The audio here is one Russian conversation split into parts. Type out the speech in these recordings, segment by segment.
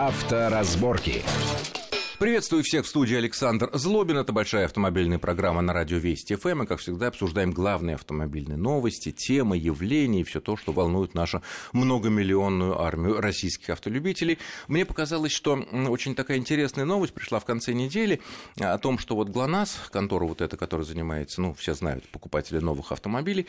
Авторазборки. Приветствую всех в студии Александр Злобин. Это большая автомобильная программа на радио Вести ФМ. Мы, как всегда, обсуждаем главные автомобильные новости, темы, явления и все то, что волнует нашу многомиллионную армию российских автолюбителей. Мне показалось, что очень такая интересная новость пришла в конце недели о том, что вот ГЛОНАСС, контора вот эта, которая занимается, ну, все знают, покупатели новых автомобилей,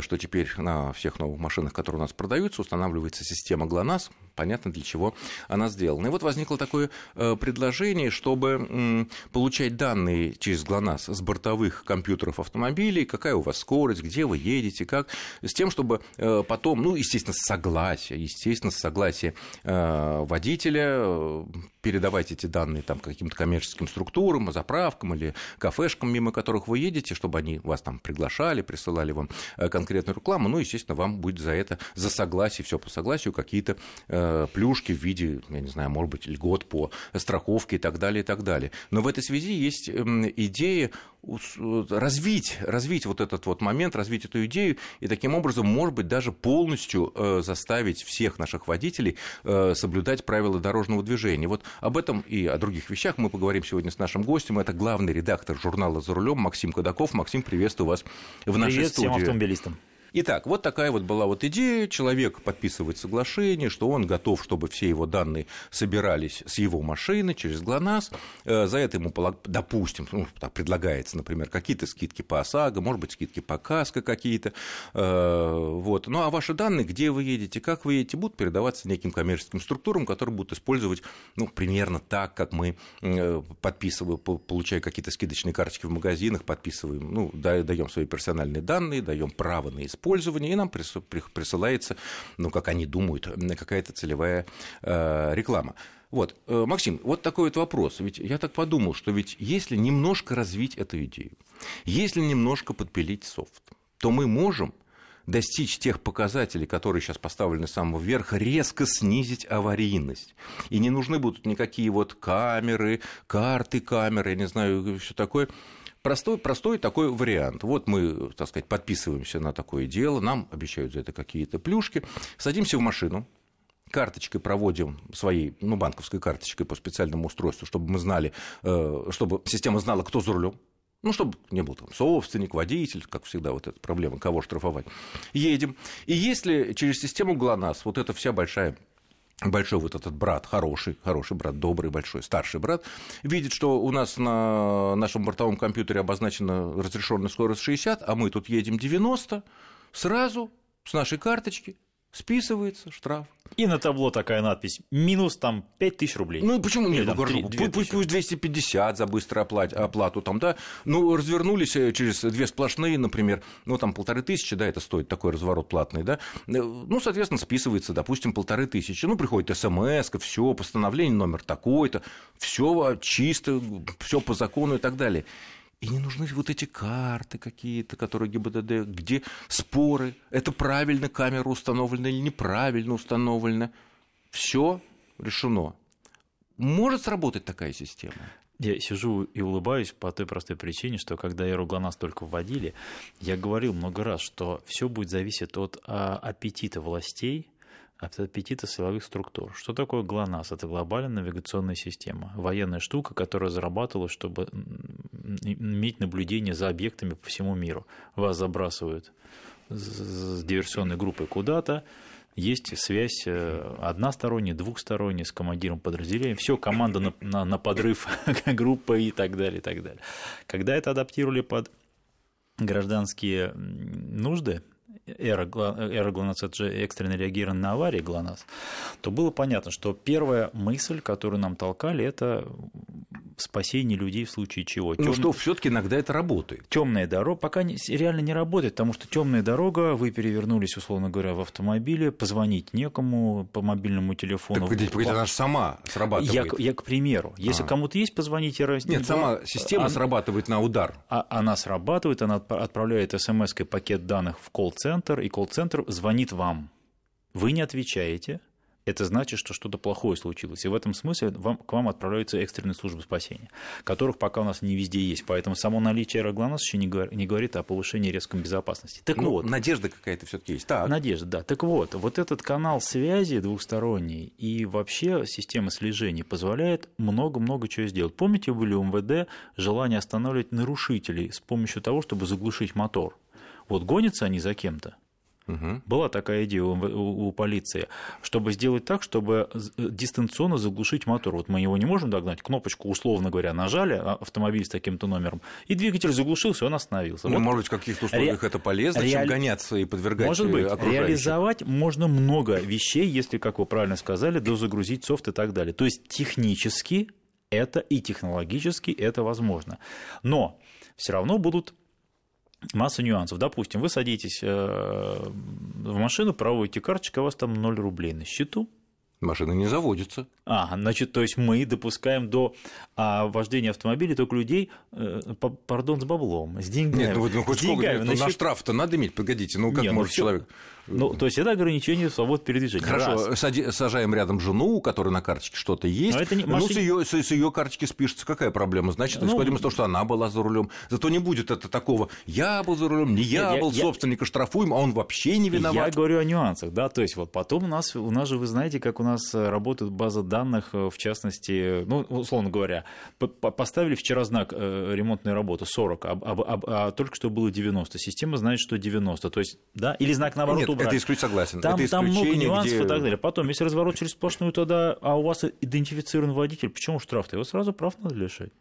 что теперь на всех новых машинах, которые у нас продаются, устанавливается система ГЛОНАСС. Понятно, для чего она сделана. И вот возникло такое э, предложение чтобы получать данные через ГЛОНАСС с бортовых компьютеров автомобилей, какая у вас скорость, где вы едете, как, с тем, чтобы э, потом, ну, естественно, с согласия, естественно, с согласия э, водителя передавать эти данные там, каким-то коммерческим структурам, заправкам или кафешкам, мимо которых вы едете, чтобы они вас там приглашали, присылали вам конкретную рекламу, ну, естественно, вам будет за это, за согласие, все по согласию, какие-то э, плюшки в виде, я не знаю, может быть, льгот по страховке и так далее, и так далее. Но в этой связи есть эм, идея развить, развить вот этот вот момент, развить эту идею, и таким образом, может быть, даже полностью э, заставить всех наших водителей э, соблюдать правила дорожного движения. Вот об этом и о других вещах мы поговорим сегодня с нашим гостем. Это главный редактор журнала «За рулем» Максим Кадаков. Максим, приветствую вас в нашей Привет студии. всем автомобилистам. Итак, вот такая вот была вот идея. Человек подписывает соглашение, что он готов, чтобы все его данные собирались с его машины через ГЛОНАСС. Э, за это ему, допустим, ну, предлагается, например, какие-то скидки по ОСАГО, может быть, скидки по КАСКО какие-то. Э, вот. Ну, а ваши данные, где вы едете, как вы едете, будут передаваться неким коммерческим структурам, которые будут использовать, ну, примерно так, как мы э, подписываем, получая какие-то скидочные карточки в магазинах, подписываем, ну, даем свои персональные данные, даем право на использование использования, и нам присылается, ну, как они думают, какая-то целевая э, реклама. Вот, э, Максим, вот такой вот вопрос. Ведь я так подумал, что ведь если немножко развить эту идею, если немножко подпилить софт, то мы можем достичь тех показателей, которые сейчас поставлены с самого верха, резко снизить аварийность. И не нужны будут никакие вот камеры, карты камеры, я не знаю, все такое. Простой, простой такой вариант. Вот мы, так сказать, подписываемся на такое дело, нам обещают за это какие-то плюшки, садимся в машину, карточкой проводим своей, ну, банковской карточкой по специальному устройству, чтобы мы знали, э, чтобы система знала, кто за рулем, ну, чтобы не был там собственник, водитель, как всегда, вот эта проблема, кого штрафовать. Едем. И если через систему ГЛОНАСС вот эта вся большая большой вот этот брат, хороший, хороший брат, добрый, большой, старший брат, видит, что у нас на нашем бортовом компьютере обозначена разрешенная скорость 60, а мы тут едем 90, сразу с нашей карточки списывается штраф. И на табло такая надпись минус там 5000 рублей. Ну почему нет? Ну, 3, пусть, пусть 250 за быструю оплату, оплату там, да. Ну, развернулись э, через две сплошные, например, ну там полторы тысячи, да, это стоит такой разворот платный, да. Э, ну, соответственно, списывается, допустим, полторы тысячи. Ну, приходит смс, все, постановление номер такой-то, все чисто, все по закону и так далее. И не нужны вот эти карты какие-то, которые ГИБДД, где споры, это правильно камера установлена или неправильно установлена. Все решено. Может сработать такая система? Я сижу и улыбаюсь по той простой причине, что когда Эроглонас только вводили, я говорил много раз, что все будет зависеть от а, аппетита властей аппетита силовых структур. Что такое ГЛОНАСС? Это глобальная навигационная система. Военная штука, которая зарабатывалась, чтобы иметь наблюдение за объектами по всему миру. Вас забрасывают с диверсионной группой куда-то, есть связь э, односторонняя, двухсторонняя с командиром подразделения, все, команда на, на, на подрыв группы и так далее, и так далее. Когда это адаптировали под гражданские нужды, эра, эра ГЛОНАСС, это же экстренное реагирование на аварии ГЛОНАСС, то было понятно, что первая мысль, которую нам толкали, это спасение людей в случае чего. Ну Тём... что, все-таки иногда это работает. Темная дорога пока не, реально не работает, потому что темная дорога, вы перевернулись, условно говоря, в автомобиле, позвонить некому по мобильному телефону. Так, погодите, погодите, она же сама срабатывает. Я, я к примеру, если а. кому-то есть позвонить, я Нет, сама система она, срабатывает на удар. А, она срабатывает, она отправляет смс-кой пакет данных в колл-центр, и колл-центр звонит вам. Вы не отвечаете, это значит, что что-то плохое случилось. И в этом смысле вам, к вам отправляются экстренные службы спасения, которых пока у нас не везде есть. Поэтому само наличие аэроглонасс еще не, говор, не говорит о повышении резком безопасности. Так ну, вот. Надежда какая-то все-таки есть. Так. Надежда, да. Так вот, вот этот канал связи двухсторонний и вообще система слежения позволяет много-много чего сделать. Помните, были у МВД желание останавливать нарушителей с помощью того, чтобы заглушить мотор? Вот гонятся они за кем-то, Угу. Была такая идея у, у, у полиции, чтобы сделать так, чтобы дистанционно заглушить мотор. Вот мы его не можем догнать, кнопочку, условно говоря, нажали, а, автомобиль с таким-то номером, и двигатель заглушился, он остановился. Ну, вот. может быть, в каких-то условиях Ре... это полезно, Реаль... чем гоняться и подвергать Может быть, реализовать можно много вещей, если, как вы правильно сказали, дозагрузить софт и так далее. То есть технически это и технологически это возможно. Но все равно будут масса нюансов. Допустим, вы садитесь э, в машину, проводите карточку, а у вас там 0 рублей на счету. Машина не заводится. А, значит, то есть мы допускаем до а, вождения автомобиля только людей, э, пардон, с баблом, с деньгами. Нет, ну, ну хоть сколько, деньгами, ну, на штраф-то надо иметь, погодите, ну как Нет, ну может ну, человек... Ну, то есть это ограничение свобод передвижения. Хорошо, Раз. сажаем рядом жену, у которой на карточке что-то есть. Но это не. Ну, с ее, с, с ее карточки спишется, какая проблема? Значит, ну, исходим из того, что она была за рулем. Зато не будет это такого, я был за рулем, не я, я был я, собственник, штрафуем, а он вообще не виноват. Я говорю о нюансах, да, то есть вот потом у нас, у нас же, вы знаете, как у нас работает база данных, в частности, ну, условно говоря, поставили вчера знак э, ремонтной работы 40, а, а, а, а только что было 90. Система знает, что 90. То есть, да, или знак наоборот Нет, убрать. это исключ согласен. Там, это там много нюансов где... и так далее. Потом, если разворот через сплошную, тогда, а у вас идентифицирован водитель, почему штраф-то? Его сразу прав надо лишать.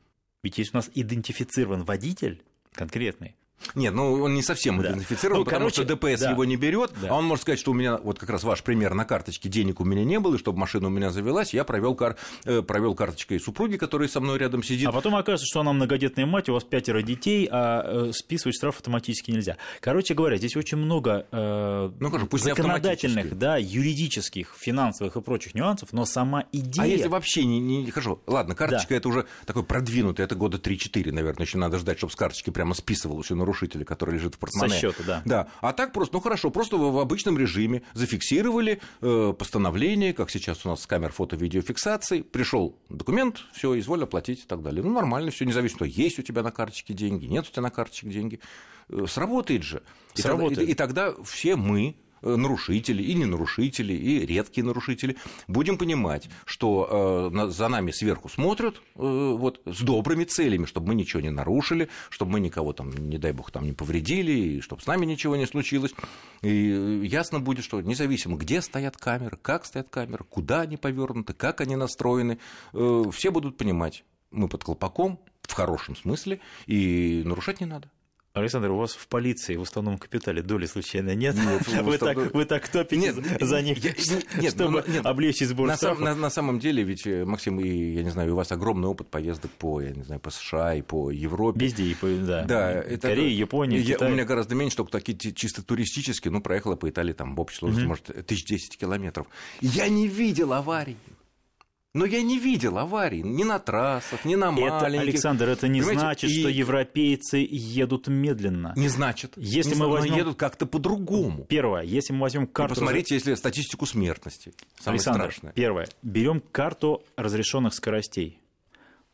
Ведь если у нас идентифицирован водитель конкретный, нет, ну он не совсем да. идентифицирован, ну, потому короче, что ДПС да. его не берет, да. а он может сказать, что у меня, вот как раз ваш пример, на карточке денег у меня не было, и чтобы машина у меня завелась, я провел, кар... Э, провел карточкой супруги, которая со мной рядом сидит. А потом окажется, что она многодетная мать, у вас пятеро детей, а э, списывать штраф автоматически нельзя. Короче говоря, здесь очень много э, ну, конечно, пусть законодательных, да, юридических, финансовых и прочих нюансов, но сама идея... А если вообще не... не... Хорошо, ладно, карточка да. это уже такой продвинутый, это года 3-4, наверное, еще надо ждать, чтобы с карточки прямо списывалось все нарушителя, который лежит в портмоне. Со счета, да. Да. А так просто, ну хорошо, просто в, обычном режиме зафиксировали э, постановление, как сейчас у нас с камер фото-видеофиксации, пришел документ, все, изволь оплатить и так далее. Ну, нормально, все независимо, есть у тебя на карточке деньги, нет у тебя на карточке деньги. Э, сработает же. И Сработает. Тогда, и, и тогда все мы, нарушители, и не нарушители, и редкие нарушители, будем понимать, что э, за нами сверху смотрят э, вот, с добрыми целями, чтобы мы ничего не нарушили, чтобы мы никого там, не дай бог, там не повредили, и чтобы с нами ничего не случилось. И ясно будет, что независимо, где стоят камеры, как стоят камеры, куда они повернуты, как они настроены, все будут понимать, мы под колпаком, в хорошем смысле, и нарушать не надо. Александр, у вас в полиции в основном капитале доли случайно нет? нет вы, так, вы так топите нет, за них, я, нет, чтобы ну, нет, облегчить сбор на, сам, на, на самом деле, ведь, э, Максим, и, я не знаю, у вас огромный опыт поездок по, я не знаю, по США и по Европе. Везде, и по, да. да это, Корея, Япония, я, Китай. У меня гораздо меньше, только такие чисто туристические, ну, проехала по Италии там в общей сложности, угу. может, тысяч десять километров. Я не видел аварий. Но я не видел аварий ни на трассах, ни на маленьких. Это, Александр, это не Понимаете? значит, и... что европейцы едут медленно. Не значит. Если не мы возьмем... едут как-то по-другому. Первое, если мы возьмем карту... И посмотрите, если статистику смертности. Самое Александр, страшное. Первое, берем карту разрешенных скоростей.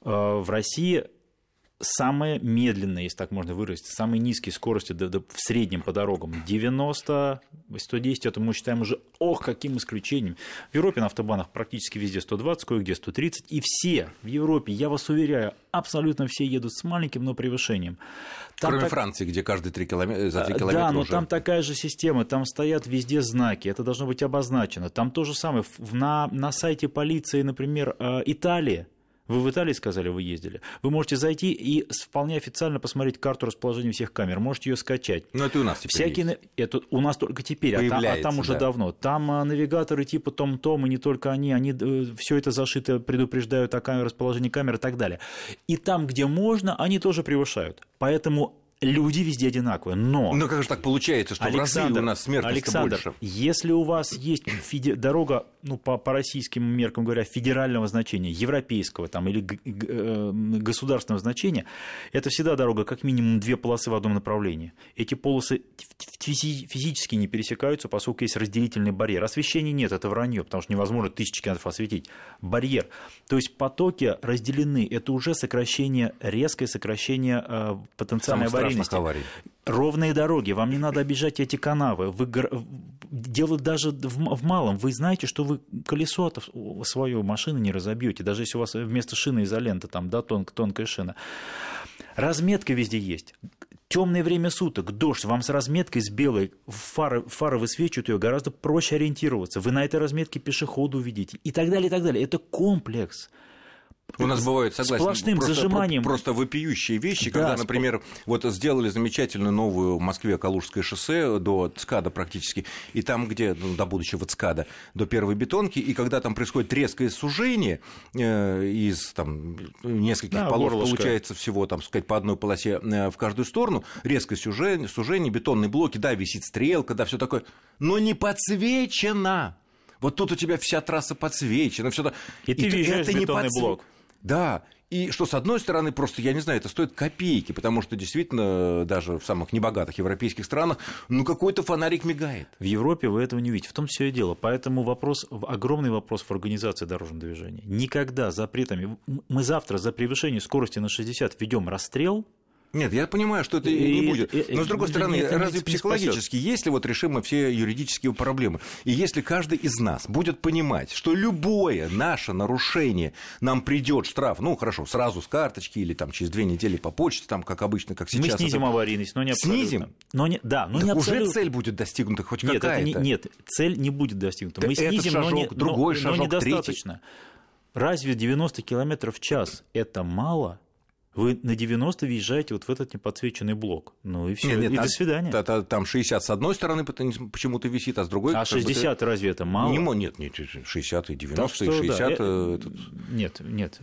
Э, в России самые медленные, если так можно выразить, самые низкие скорости в среднем по дорогам 90, 110, это мы считаем уже, ох, каким исключением. В Европе на автобанах практически везде 120, кое-где 130, и все в Европе, я вас уверяю, абсолютно все едут с маленьким, но превышением. Там Кроме так... Франции, где каждый 3 километра, за 3 километра Да, но уже... там такая же система, там стоят везде знаки, это должно быть обозначено. Там то же самое, на, на сайте полиции, например, э, Италии, вы в Италии сказали, вы ездили. Вы можете зайти и вполне официально посмотреть карту расположения всех камер. Можете ее скачать. Но это у нас теперь Всякие... есть. Это у нас только теперь, а там, а там уже да. давно. Там а, навигаторы типа Том-Том, и не только они, они э, все это зашито, предупреждают о камере, расположении камер и так далее. И там, где можно, они тоже превышают. Поэтому люди везде одинаковые, но... Ну как же так получается, что Александр, в разы у нас смертность Александр, больше? если у вас есть феди... дорога, ну по, по российским меркам говоря, федерального значения, европейского там, или э, государственного значения, это всегда дорога как минимум две полосы в одном направлении. Эти полосы физически не пересекаются, поскольку есть разделительный барьер. Освещения нет, это вранье, потому что невозможно тысячи километров осветить. Барьер. То есть потоки разделены. Это уже сокращение, резкое сокращение э, потенциальной аварийности. Аварий. Ровные дороги, вам не надо обижать эти канавы. Вы дело даже в малом. Вы знаете, что вы колесо свою машину не разобьете, даже если у вас вместо шины изолента там, да, тон, тонкая шина. Разметка везде есть. Темное время суток, дождь, вам с разметкой с белой, фары, фары высвечивают ее, гораздо проще ориентироваться. Вы на этой разметке пешехода увидите. И так далее, и так далее. Это комплекс. У нас бывают, согласен, сплошным просто, зажиманием. Просто вопиющие вещи, да, когда, например, вот сделали замечательную новую в Москве Калужское шоссе до ЦКАДа практически, и там, где, ну, до будущего ЦКАДа, до первой бетонки, и когда там происходит резкое сужение э, из там, нескольких да, полос, горлышко. получается всего, там, сказать, по одной полосе э, в каждую сторону, резкое сужение, сужение, бетонные блоки, да, висит стрелка, да, все такое, но не подсвечено. Вот тут у тебя вся трасса подсвечена, все это. И ты и это не подсв... блок. Да, и что, с одной стороны, просто, я не знаю, это стоит копейки, потому что действительно даже в самых небогатых европейских странах, ну, какой-то фонарик мигает. В Европе вы этого не видите. В том все и дело. Поэтому вопрос, огромный вопрос в организации дорожного движения. Никогда запретами... Мы завтра за превышение скорости на 60 ведем расстрел, нет, я понимаю, что это и, не будет. Но, с другой стороны, нет, разве психологически, если вот решим мы все юридические проблемы, и если каждый из нас будет понимать, что любое наше нарушение нам придет штраф, ну, хорошо, сразу с карточки или там через две недели по почте, там, как обычно, как сейчас. Мы снизим это... аварийность, но не абсолютно. Снизим? Но не, да, но так не абсолютно. уже цель будет достигнута хоть нет, какая-то. Не, нет, цель не будет достигнута. Да мы снизим, шажок, но, не, другой но, шажок, но недостаточно. Третий. Разве 90 км в час это мало? Вы на 90 въезжаете вот в этот неподсвеченный блок. Ну и все, нет, нет, и там, до свидания. Та, та, там 60 с одной стороны почему-то висит, а с другой... А 60 бы, разве это мало? Не, нет, нет, 60 и 90 что, и 60... Да, э, этот... Нет, нет.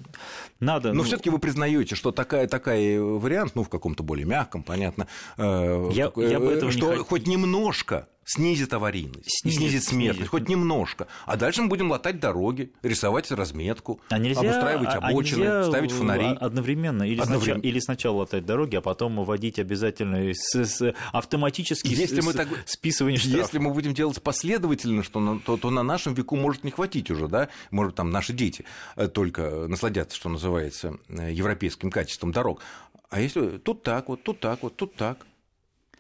Надо... Но ну... все таки вы признаете, что такая, такая вариант, ну, в каком-то более мягком, понятно, э, я, э, я бы этого что не хоть немножко снизит аварийность, снизит, снизит смертность, снизит. хоть немножко. А дальше мы будем латать дороги, рисовать разметку, а нельзя, обустраивать а, а обочины, а ставить фонари. Одновременно или, одновременно. Сначала, или сначала латать дороги, а потом вводить обязательно с, с, автоматически если с, мы так, списывание штрафов. Если мы будем делать последовательно, что на, то, то на нашем веку может не хватить уже, да, может там наши дети э, только насладятся, что называется, э, европейским качеством дорог. А если тут так вот, тут так вот, тут так,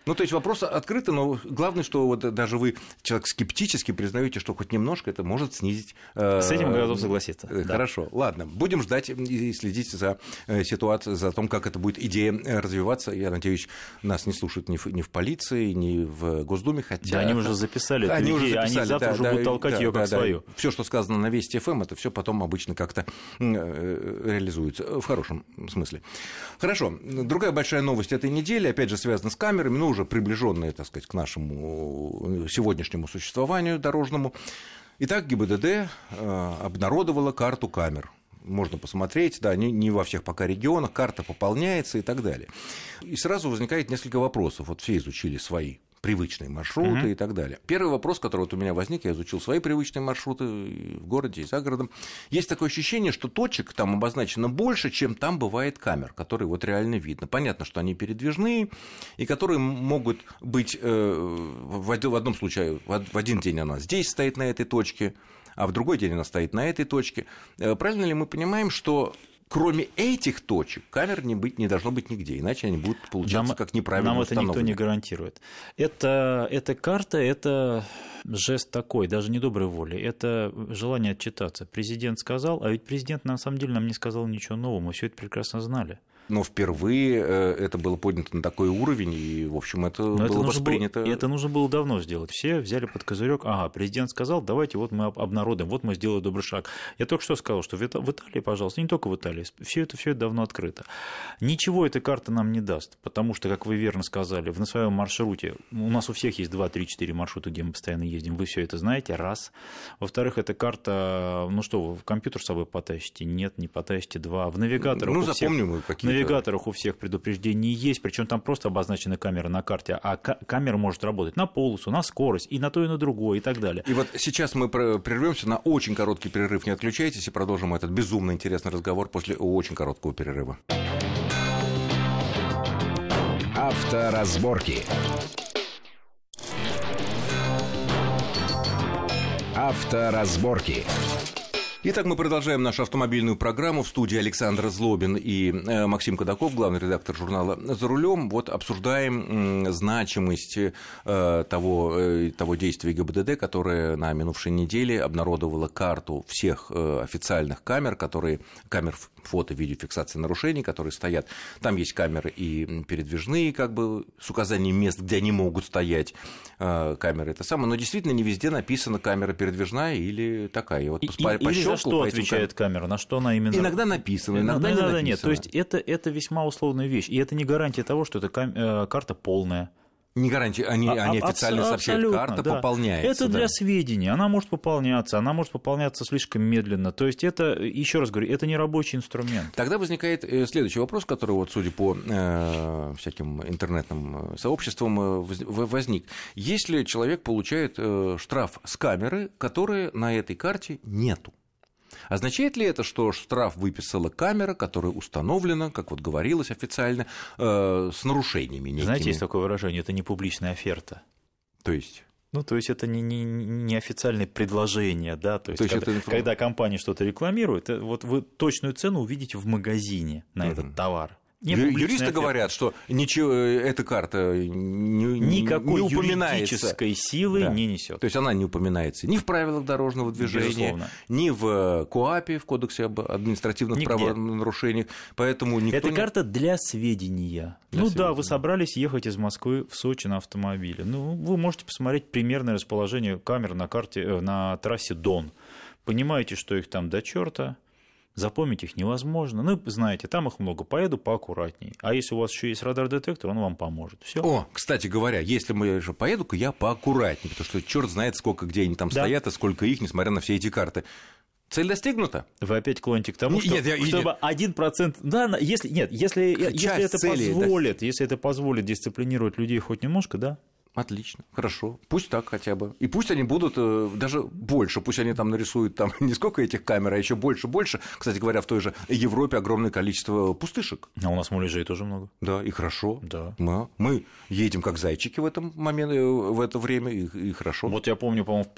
ну, то есть вопрос открытый, но главное, что вот даже вы, человек скептически, признаете, что хоть немножко это может снизить... Э, С этим готов согласиться. Э, хорошо, да. ладно. Будем ждать и следить за э, ситуацией, за том, как это будет идея развиваться. Я надеюсь, нас не слушают ни в, ни в полиции, ни в Госдуме, хотя... Да, они уже записали эту они уже записали, они завтра да, уже да, будут толкать да, ее как да, свою. Да. Все, что сказано на Вести ФМ, это все потом обычно как-то реализуется, в хорошем смысле. Хорошо. Другая большая новость этой недели, опять же, связана с камерами, но уже приближенная так сказать, к нашему сегодняшнему существованию дорожному. Итак, ГИБДД э, обнародовала карту камер. Можно посмотреть, да, не, не во всех пока регионах, карта пополняется и так далее. И сразу возникает несколько вопросов. Вот все изучили свои привычные маршруты mm-hmm. и так далее. Первый вопрос, который вот у меня возник, я изучил свои привычные маршруты в городе и за городом. Есть такое ощущение, что точек там обозначено больше, чем там бывает камер, которые вот реально видно. Понятно, что они передвижные, и которые могут быть э, в одном случае, в один день она здесь стоит на этой точке, а в другой день она стоит на этой точке. Э, правильно ли мы понимаем, что кроме этих точек камер не, быть, не должно быть нигде, иначе они будут получаться нам, как неправильно Нам это никто не гарантирует. Это, эта карта – это жест такой, даже не доброй воли, это желание отчитаться. Президент сказал, а ведь президент на самом деле нам не сказал ничего нового, мы все это прекрасно знали но впервые э, это было поднято на такой уровень, и, в общем, это но было это воспринято. Было, это нужно было давно сделать. Все взяли под козырек, ага, президент сказал, давайте вот мы обнародуем, вот мы сделаем добрый шаг. Я только что сказал, что в Италии, пожалуйста, не только в Италии, все это, все это давно открыто. Ничего эта карта нам не даст, потому что, как вы верно сказали, на своем маршруте, у нас у всех есть 2, 3, 4 маршрута, где мы постоянно ездим, вы все это знаете, раз. Во-вторых, эта карта, ну что, вы в компьютер с собой потащите? Нет, не потащите, два. В навигаторах Ну, запомним мы какие навигаторах у всех предупреждения есть, причем там просто обозначена камера на карте, а камера может работать на полосу, на скорость, и на то, и на другое, и так далее. И вот сейчас мы прервемся на очень короткий перерыв, не отключайтесь, и продолжим этот безумно интересный разговор после очень короткого перерыва. Авторазборки. Авторазборки. Итак, мы продолжаем нашу автомобильную программу в студии Александр Злобин и э, Максим Кадаков, главный редактор журнала «За рулем». Вот обсуждаем значимость э, того, э, того действия ГИБДД, которое на минувшей неделе обнародовало карту всех официальных камер, которые, камер фото, видеофиксации нарушений, которые стоят. Там есть камеры и передвижные, как бы с указанием мест, где они могут стоять камеры. Это самое. Но действительно не везде написана камера передвижная или такая. И вот и, по, или за что отвечает камера, на что она именно... Иногда написано, иногда, иногда не написано. нет. То есть это, это весьма условная вещь, и это не гарантия того, что эта э, карта полная. Не гарантия, они, а, они официально сообщают, карта да. пополняется. Это да. для сведения, она может пополняться, она может пополняться слишком медленно. То есть это, еще раз говорю, это не рабочий инструмент. Тогда возникает э, следующий вопрос, который вот, судя по э, всяким интернетным э, сообществам, э, возник. Если человек получает штраф с камеры, которые на этой карте нету, Означает ли это, что штраф выписала камера, которая установлена, как вот говорилось официально, э, с нарушениями некими? Знаете, есть такое выражение, это не публичная оферта. То есть? Ну, то есть это не, не, не официальное предложение, да, то есть, то есть когда, это... когда компания что-то рекламирует, э, вот вы точную цену увидите в магазине на угу. этот товар. Не Юристы оферта. говорят, что ничего, э, эта карта не, никакой не упоминается. юридической силы да. не несет. То есть она не упоминается ни в правилах дорожного движения, Безусловно. ни в КОАПе, в Кодексе об административных Нигде. правонарушениях. Поэтому никто Эта не... карта для сведения. Для ну сведения. да, вы собрались ехать из Москвы в Сочи на автомобиле. Ну, вы можете посмотреть примерное расположение камер на карте э, на трассе Дон. Понимаете, что их там до черта Запомнить их невозможно. Ну, знаете, там их много, поеду поаккуратней. А если у вас еще есть радар-детектор, он вам поможет. Все. О, кстати говоря, если мы же поеду-ка я поаккуратней, потому что черт знает, сколько где они там да. стоят, и сколько их, несмотря на все эти карты. Цель достигнута? Вы опять клоните к тому, что, нет, я, чтобы один процент... Да, если, нет, если, если это позволит, да. если это позволит дисциплинировать людей хоть немножко, да, Отлично, хорошо. Пусть так хотя бы. И пусть они будут э, даже больше, пусть они там нарисуют там не сколько этих камер, а еще больше, больше. Кстати говоря, в той же Европе огромное количество пустышек. А у нас муляжей тоже много. Да, и хорошо. Да. Мы, мы едем как зайчики в этом момент, э, в это время, и, и хорошо. Вот я помню, по-моему,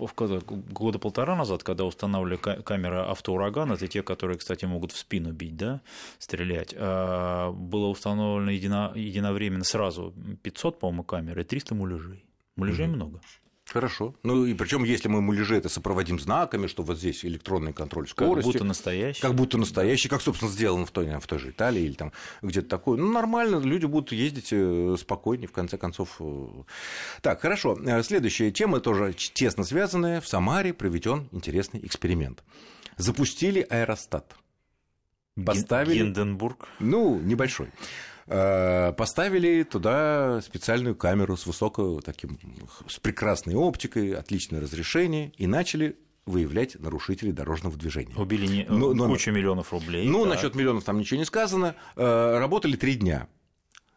года полтора назад, когда устанавливали камеры автоураган, это те, которые, кстати, могут в спину бить, да, стрелять, а, было установлено едино, единовременно сразу 500, по-моему, камер и 300 муляжей муляжей. Угу. много. Хорошо. Ну и причем, если мы муляжи это сопроводим знаками, что вот здесь электронный контроль скорости. Как будто настоящий. Как будто настоящий, как, собственно, сделано в той, в той же Италии или там где-то такое. Ну, нормально, люди будут ездить э, спокойнее, в конце концов. Так, хорошо. Э, следующая тема тоже тесно связанная. В Самаре проведен интересный эксперимент. Запустили аэростат. Поставили... Гинденбург. Ну, небольшой. Э, поставили туда специальную камеру с высокой, таким, с прекрасной оптикой, отличное разрешение, и начали выявлять нарушителей дорожного движения. Убили не... но, но, кучу миллионов рублей. Ну, так. насчет миллионов там ничего не сказано. Э, работали три дня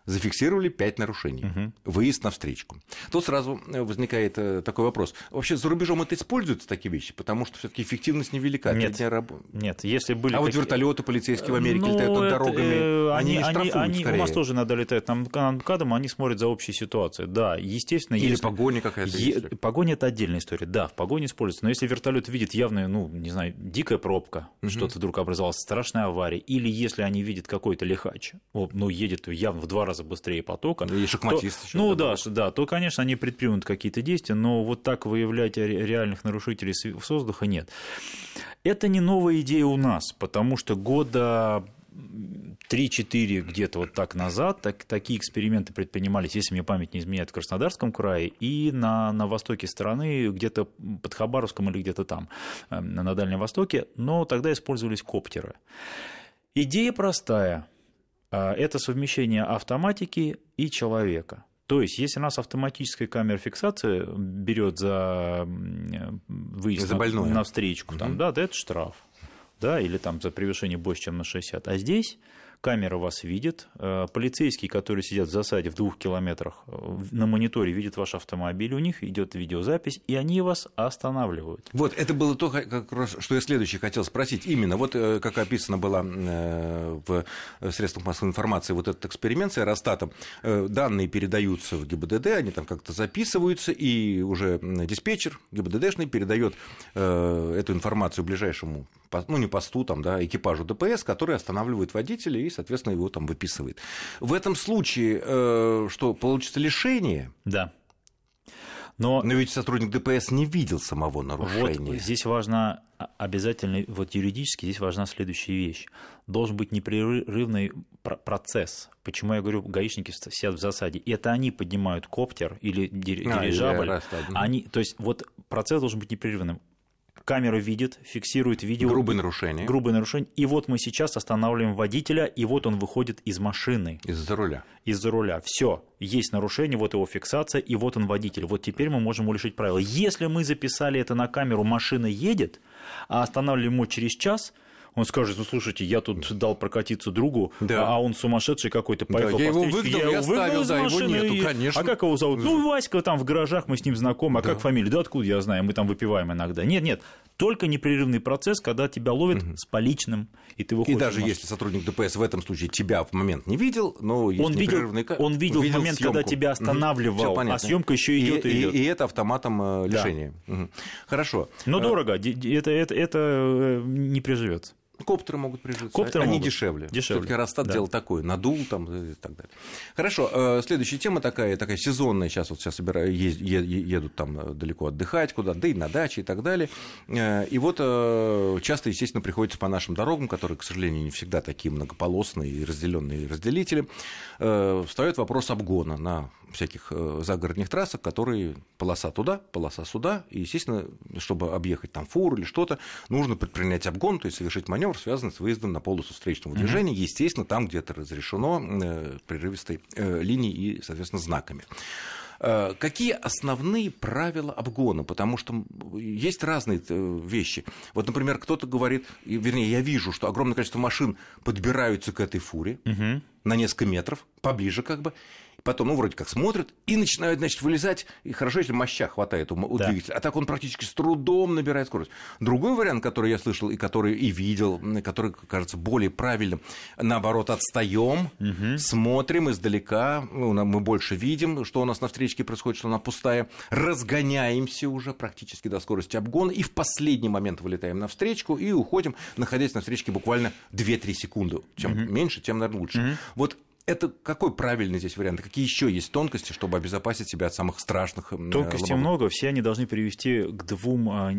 зафиксировали 5 нарушений. Угу. Выезд на встречку. Тут сразу э, возникает э, такой вопрос. Вообще за рубежом это используются такие вещи, потому что все-таки эффективность невелика. Нет, раб... нет если были... А вот вертолеты полицейские в Америке ну, летают над дорогами, э, они, они, штрафуют они, скорее. У нас тоже надо летать над МКАДом, они смотрят за общей ситуацией. Да, естественно... Или если... погоня какая-то. Е... Погоня – это отдельная история. Да, в погоне используется. Но если вертолет видит явную, ну, не знаю, дикая пробка, угу. что-то вдруг образовалась, страшная авария, или если они видят какой-то лихач, ну, едет явно в два раза быстрее поток, Востока. И шахматист то, еще. Ну да, да, то, конечно, они предпримут какие-то действия, но вот так выявлять реальных нарушителей с воздуха нет. Это не новая идея у нас, потому что года 3-4 где-то вот так назад так, такие эксперименты предпринимались, если мне память не изменяет, в Краснодарском крае и на, на востоке страны, где-то под Хабаровском или где-то там, эм, на Дальнем Востоке, но тогда использовались коптеры. Идея простая. А, это совмещение автоматики и человека. То есть, если нас автоматическая камера фиксации берет за выезд за на, на встречку, угу. там, да, да, это штраф, да, или там за превышение больше, чем на 60. А здесь камера вас видит, э, полицейские, которые сидят в засаде в двух километрах э, на мониторе, видят ваш автомобиль, у них идет видеозапись, и они вас останавливают. Вот, это было то, как что я следующее хотел спросить. Именно, вот э, как описано было в средствах массовой информации, вот этот эксперимент с аэростатом, данные передаются в ГИБДД, они там как-то записываются, и уже диспетчер ГИБДДшный передает эту информацию ближайшему, ну не посту, там, да, экипажу ДПС, который останавливает водителя и, соответственно, его там выписывает. В этом случае э, что, получится лишение? Да. Но, Но ведь сотрудник ДПС не видел самого нарушения. Вот здесь важно обязательно, вот юридически здесь важна следующая вещь. Должен быть непрерывный процесс. Почему я говорю, гаишники сидят в засаде? Это они поднимают коптер или дирижабль. А, они, то есть вот процесс должен быть непрерывным камера видит, фиксирует видео. Грубое нарушение. Грубое нарушение. И вот мы сейчас останавливаем водителя, и вот он выходит из машины. Из-за руля. Из-за руля. Все, есть нарушение, вот его фиксация, и вот он водитель. Вот теперь мы можем улучшить правила. Если мы записали это на камеру, машина едет, а останавливаем его через час – он скажет, ну слушайте, я тут дал прокатиться другу, да. а он сумасшедший какой-то, поехал да, я его выгнал, я, я его выгнал из да, машины. Его нету, конечно. А как его зовут? Ну, Васька там в гаражах, мы с ним знакомы, а да. как фамилия? Да откуда я знаю, мы там выпиваем иногда. Нет, нет, только непрерывный процесс, когда тебя ловят угу. с поличным, и ты выходишь. И даже если сотрудник ДПС в этом случае тебя в момент не видел, но есть он видел, он видел, видел в момент, съемку. когда тебя останавливал, угу. а съемка еще идет и, и, идет. И, и это автоматом э, лишения. Да. Угу. Хорошо. Но э, дорого, это, это, это э, не приживется. Коптеры могут прижиться, Коптеры они могут. дешевле. дешевле. Все-таки Росстат да. делал такой, надул там и так далее. Хорошо, э, следующая тема такая, такая сезонная, сейчас вот сейчас едут там э, далеко отдыхать куда да и на даче и так далее. Э, и вот часто, естественно, приходится по нашим дорогам, которые, к сожалению, не всегда такие многополосные и разделенные разделители, встает вопрос обгона на всяких загородных трассах, которые полоса туда, полоса сюда, и, естественно, чтобы объехать там фур или что-то, нужно предпринять обгон, то есть совершить маневр связанный с выездом на полосу встречного движения, mm-hmm. естественно, там, где это разрешено э, прерывистой э, линией и, соответственно, знаками. Э, какие основные правила обгона? Потому что есть разные э, вещи. Вот, например, кто-то говорит, вернее, я вижу, что огромное количество машин подбираются к этой фуре угу. на несколько метров, поближе как бы, потом, ну, вроде как смотрят, и начинают, значит, вылезать, и хорошо, если моща хватает у, у да. двигателя, а так он практически с трудом набирает скорость. Другой вариант, который я слышал, и который и видел, который кажется более правильным, наоборот, отстаем, угу. смотрим издалека, ну, мы больше видим, что у нас на встречке происходит, что она пустая, разгоняемся уже практически до скорости обгона, и в последний момент вылетаем на встречку и уходим, находясь на встречке буквально 2-3 секунды. Чем угу. меньше, тем, наверное, лучше. Угу. Вот это какой правильный здесь вариант? Какие еще есть тонкости, чтобы обезопасить себя от самых страшных Тонкостей лобовых? много, все они должны привести к двум а,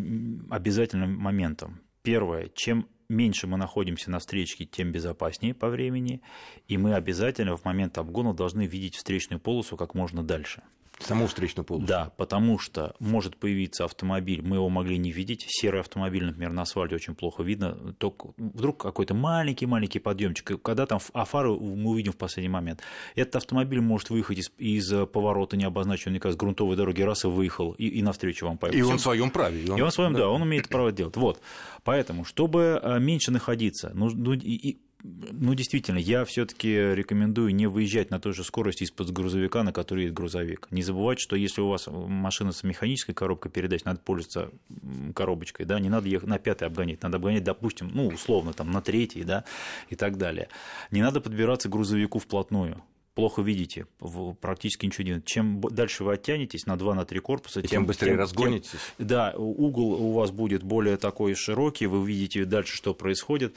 обязательным моментам. Первое, чем меньше мы находимся на встречке, тем безопаснее по времени, и мы обязательно в момент обгона должны видеть встречную полосу как можно дальше. Саму встречную полосу. Да, потому что может появиться автомобиль, мы его могли не видеть, серый автомобиль, например, на асфальте очень плохо видно, только вдруг какой-то маленький-маленький подъемчик, когда там а фары мы увидим в последний момент. Этот автомобиль может выехать из, из поворота необозначенный, как с грунтовой дороги, раз и выехал, и, и навстречу вам поехал. И он в своем праве. И он, и он в своем, да. да, он умеет право делать. Вот. Поэтому, чтобы э, меньше находиться, ну, ну и, и ну, действительно, я все-таки рекомендую не выезжать на той же скорости из-под грузовика, на который есть грузовик. Не забывайте, что если у вас машина с механической коробкой передач, надо пользоваться коробочкой, да, не надо ехать на пятый обгонять, надо обгонять, допустим, ну, условно, там, на третий, да, и так далее. Не надо подбираться к грузовику вплотную плохо видите, практически ничего не видно. Чем дальше вы оттянетесь на 2 на 3 корпуса, тем, тем быстрее тем, разгонитесь. Тем, да, угол у вас будет более такой широкий, вы видите дальше, что происходит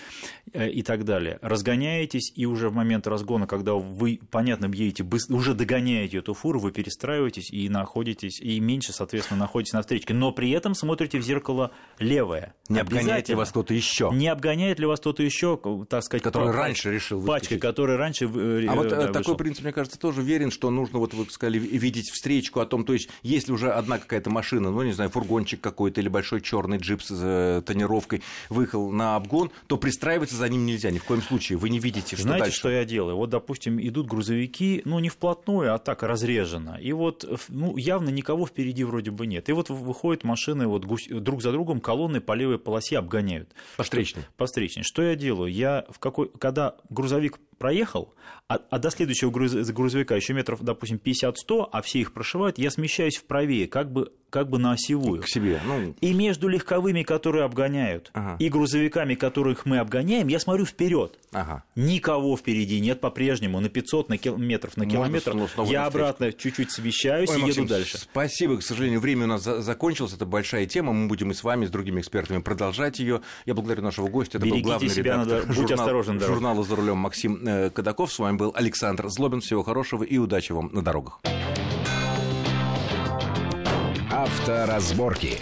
э, и так далее. Разгоняетесь, и уже в момент разгона, когда вы, понятно, едете, уже догоняете эту фуру, вы перестраиваетесь и находитесь, и меньше, соответственно, находитесь на встречке. Но при этом смотрите в зеркало левое. Не обгоняет ли вас кто-то еще? Не обгоняет ли вас кто-то еще, так сказать, который раньше решил Пачкой, который раньше А вот э, да, такой принципе, мне кажется, тоже верен, что нужно, вот вы сказали, видеть встречку о том, то есть, если уже одна какая-то машина, ну, не знаю, фургончик какой-то или большой черный джип с э, тонировкой выехал на обгон, то пристраиваться за ним нельзя ни в коем случае. Вы не видите, что Знаете, дальше. что я делаю? Вот, допустим, идут грузовики, ну, не вплотную, а так разрежено. И вот, ну, явно никого впереди вроде бы нет. И вот выходят машины вот друг за другом, колонны по левой полосе обгоняют. По встречной. По встречной. Что я делаю? Я в какой... Когда грузовик проехал, а, а до следующего груз, грузовика еще метров, допустим, 50-100, а все их прошивают, я смещаюсь вправее, как бы, как бы на осевую. К себе. Ну... И между легковыми, которые обгоняют, ага. и грузовиками, которых мы обгоняем, я смотрю вперед. Ага. Никого впереди нет по-прежнему, на 500 на кил... метров на километр. Я обратно чуть-чуть смещаюсь Ой, и Максим, еду дальше. Спасибо, к сожалению, время у нас закончилось, это большая тема, мы будем и с вами, с другими экспертами продолжать ее. Я благодарю нашего гостя, это Берегите был главный себя, редактор надо... журнал... осторожен, журнала «За рулем» Максим э, Кадаков. С вами был Александр Злобин. Всего хорошего и удачи вам на дорогах. Авторазборки.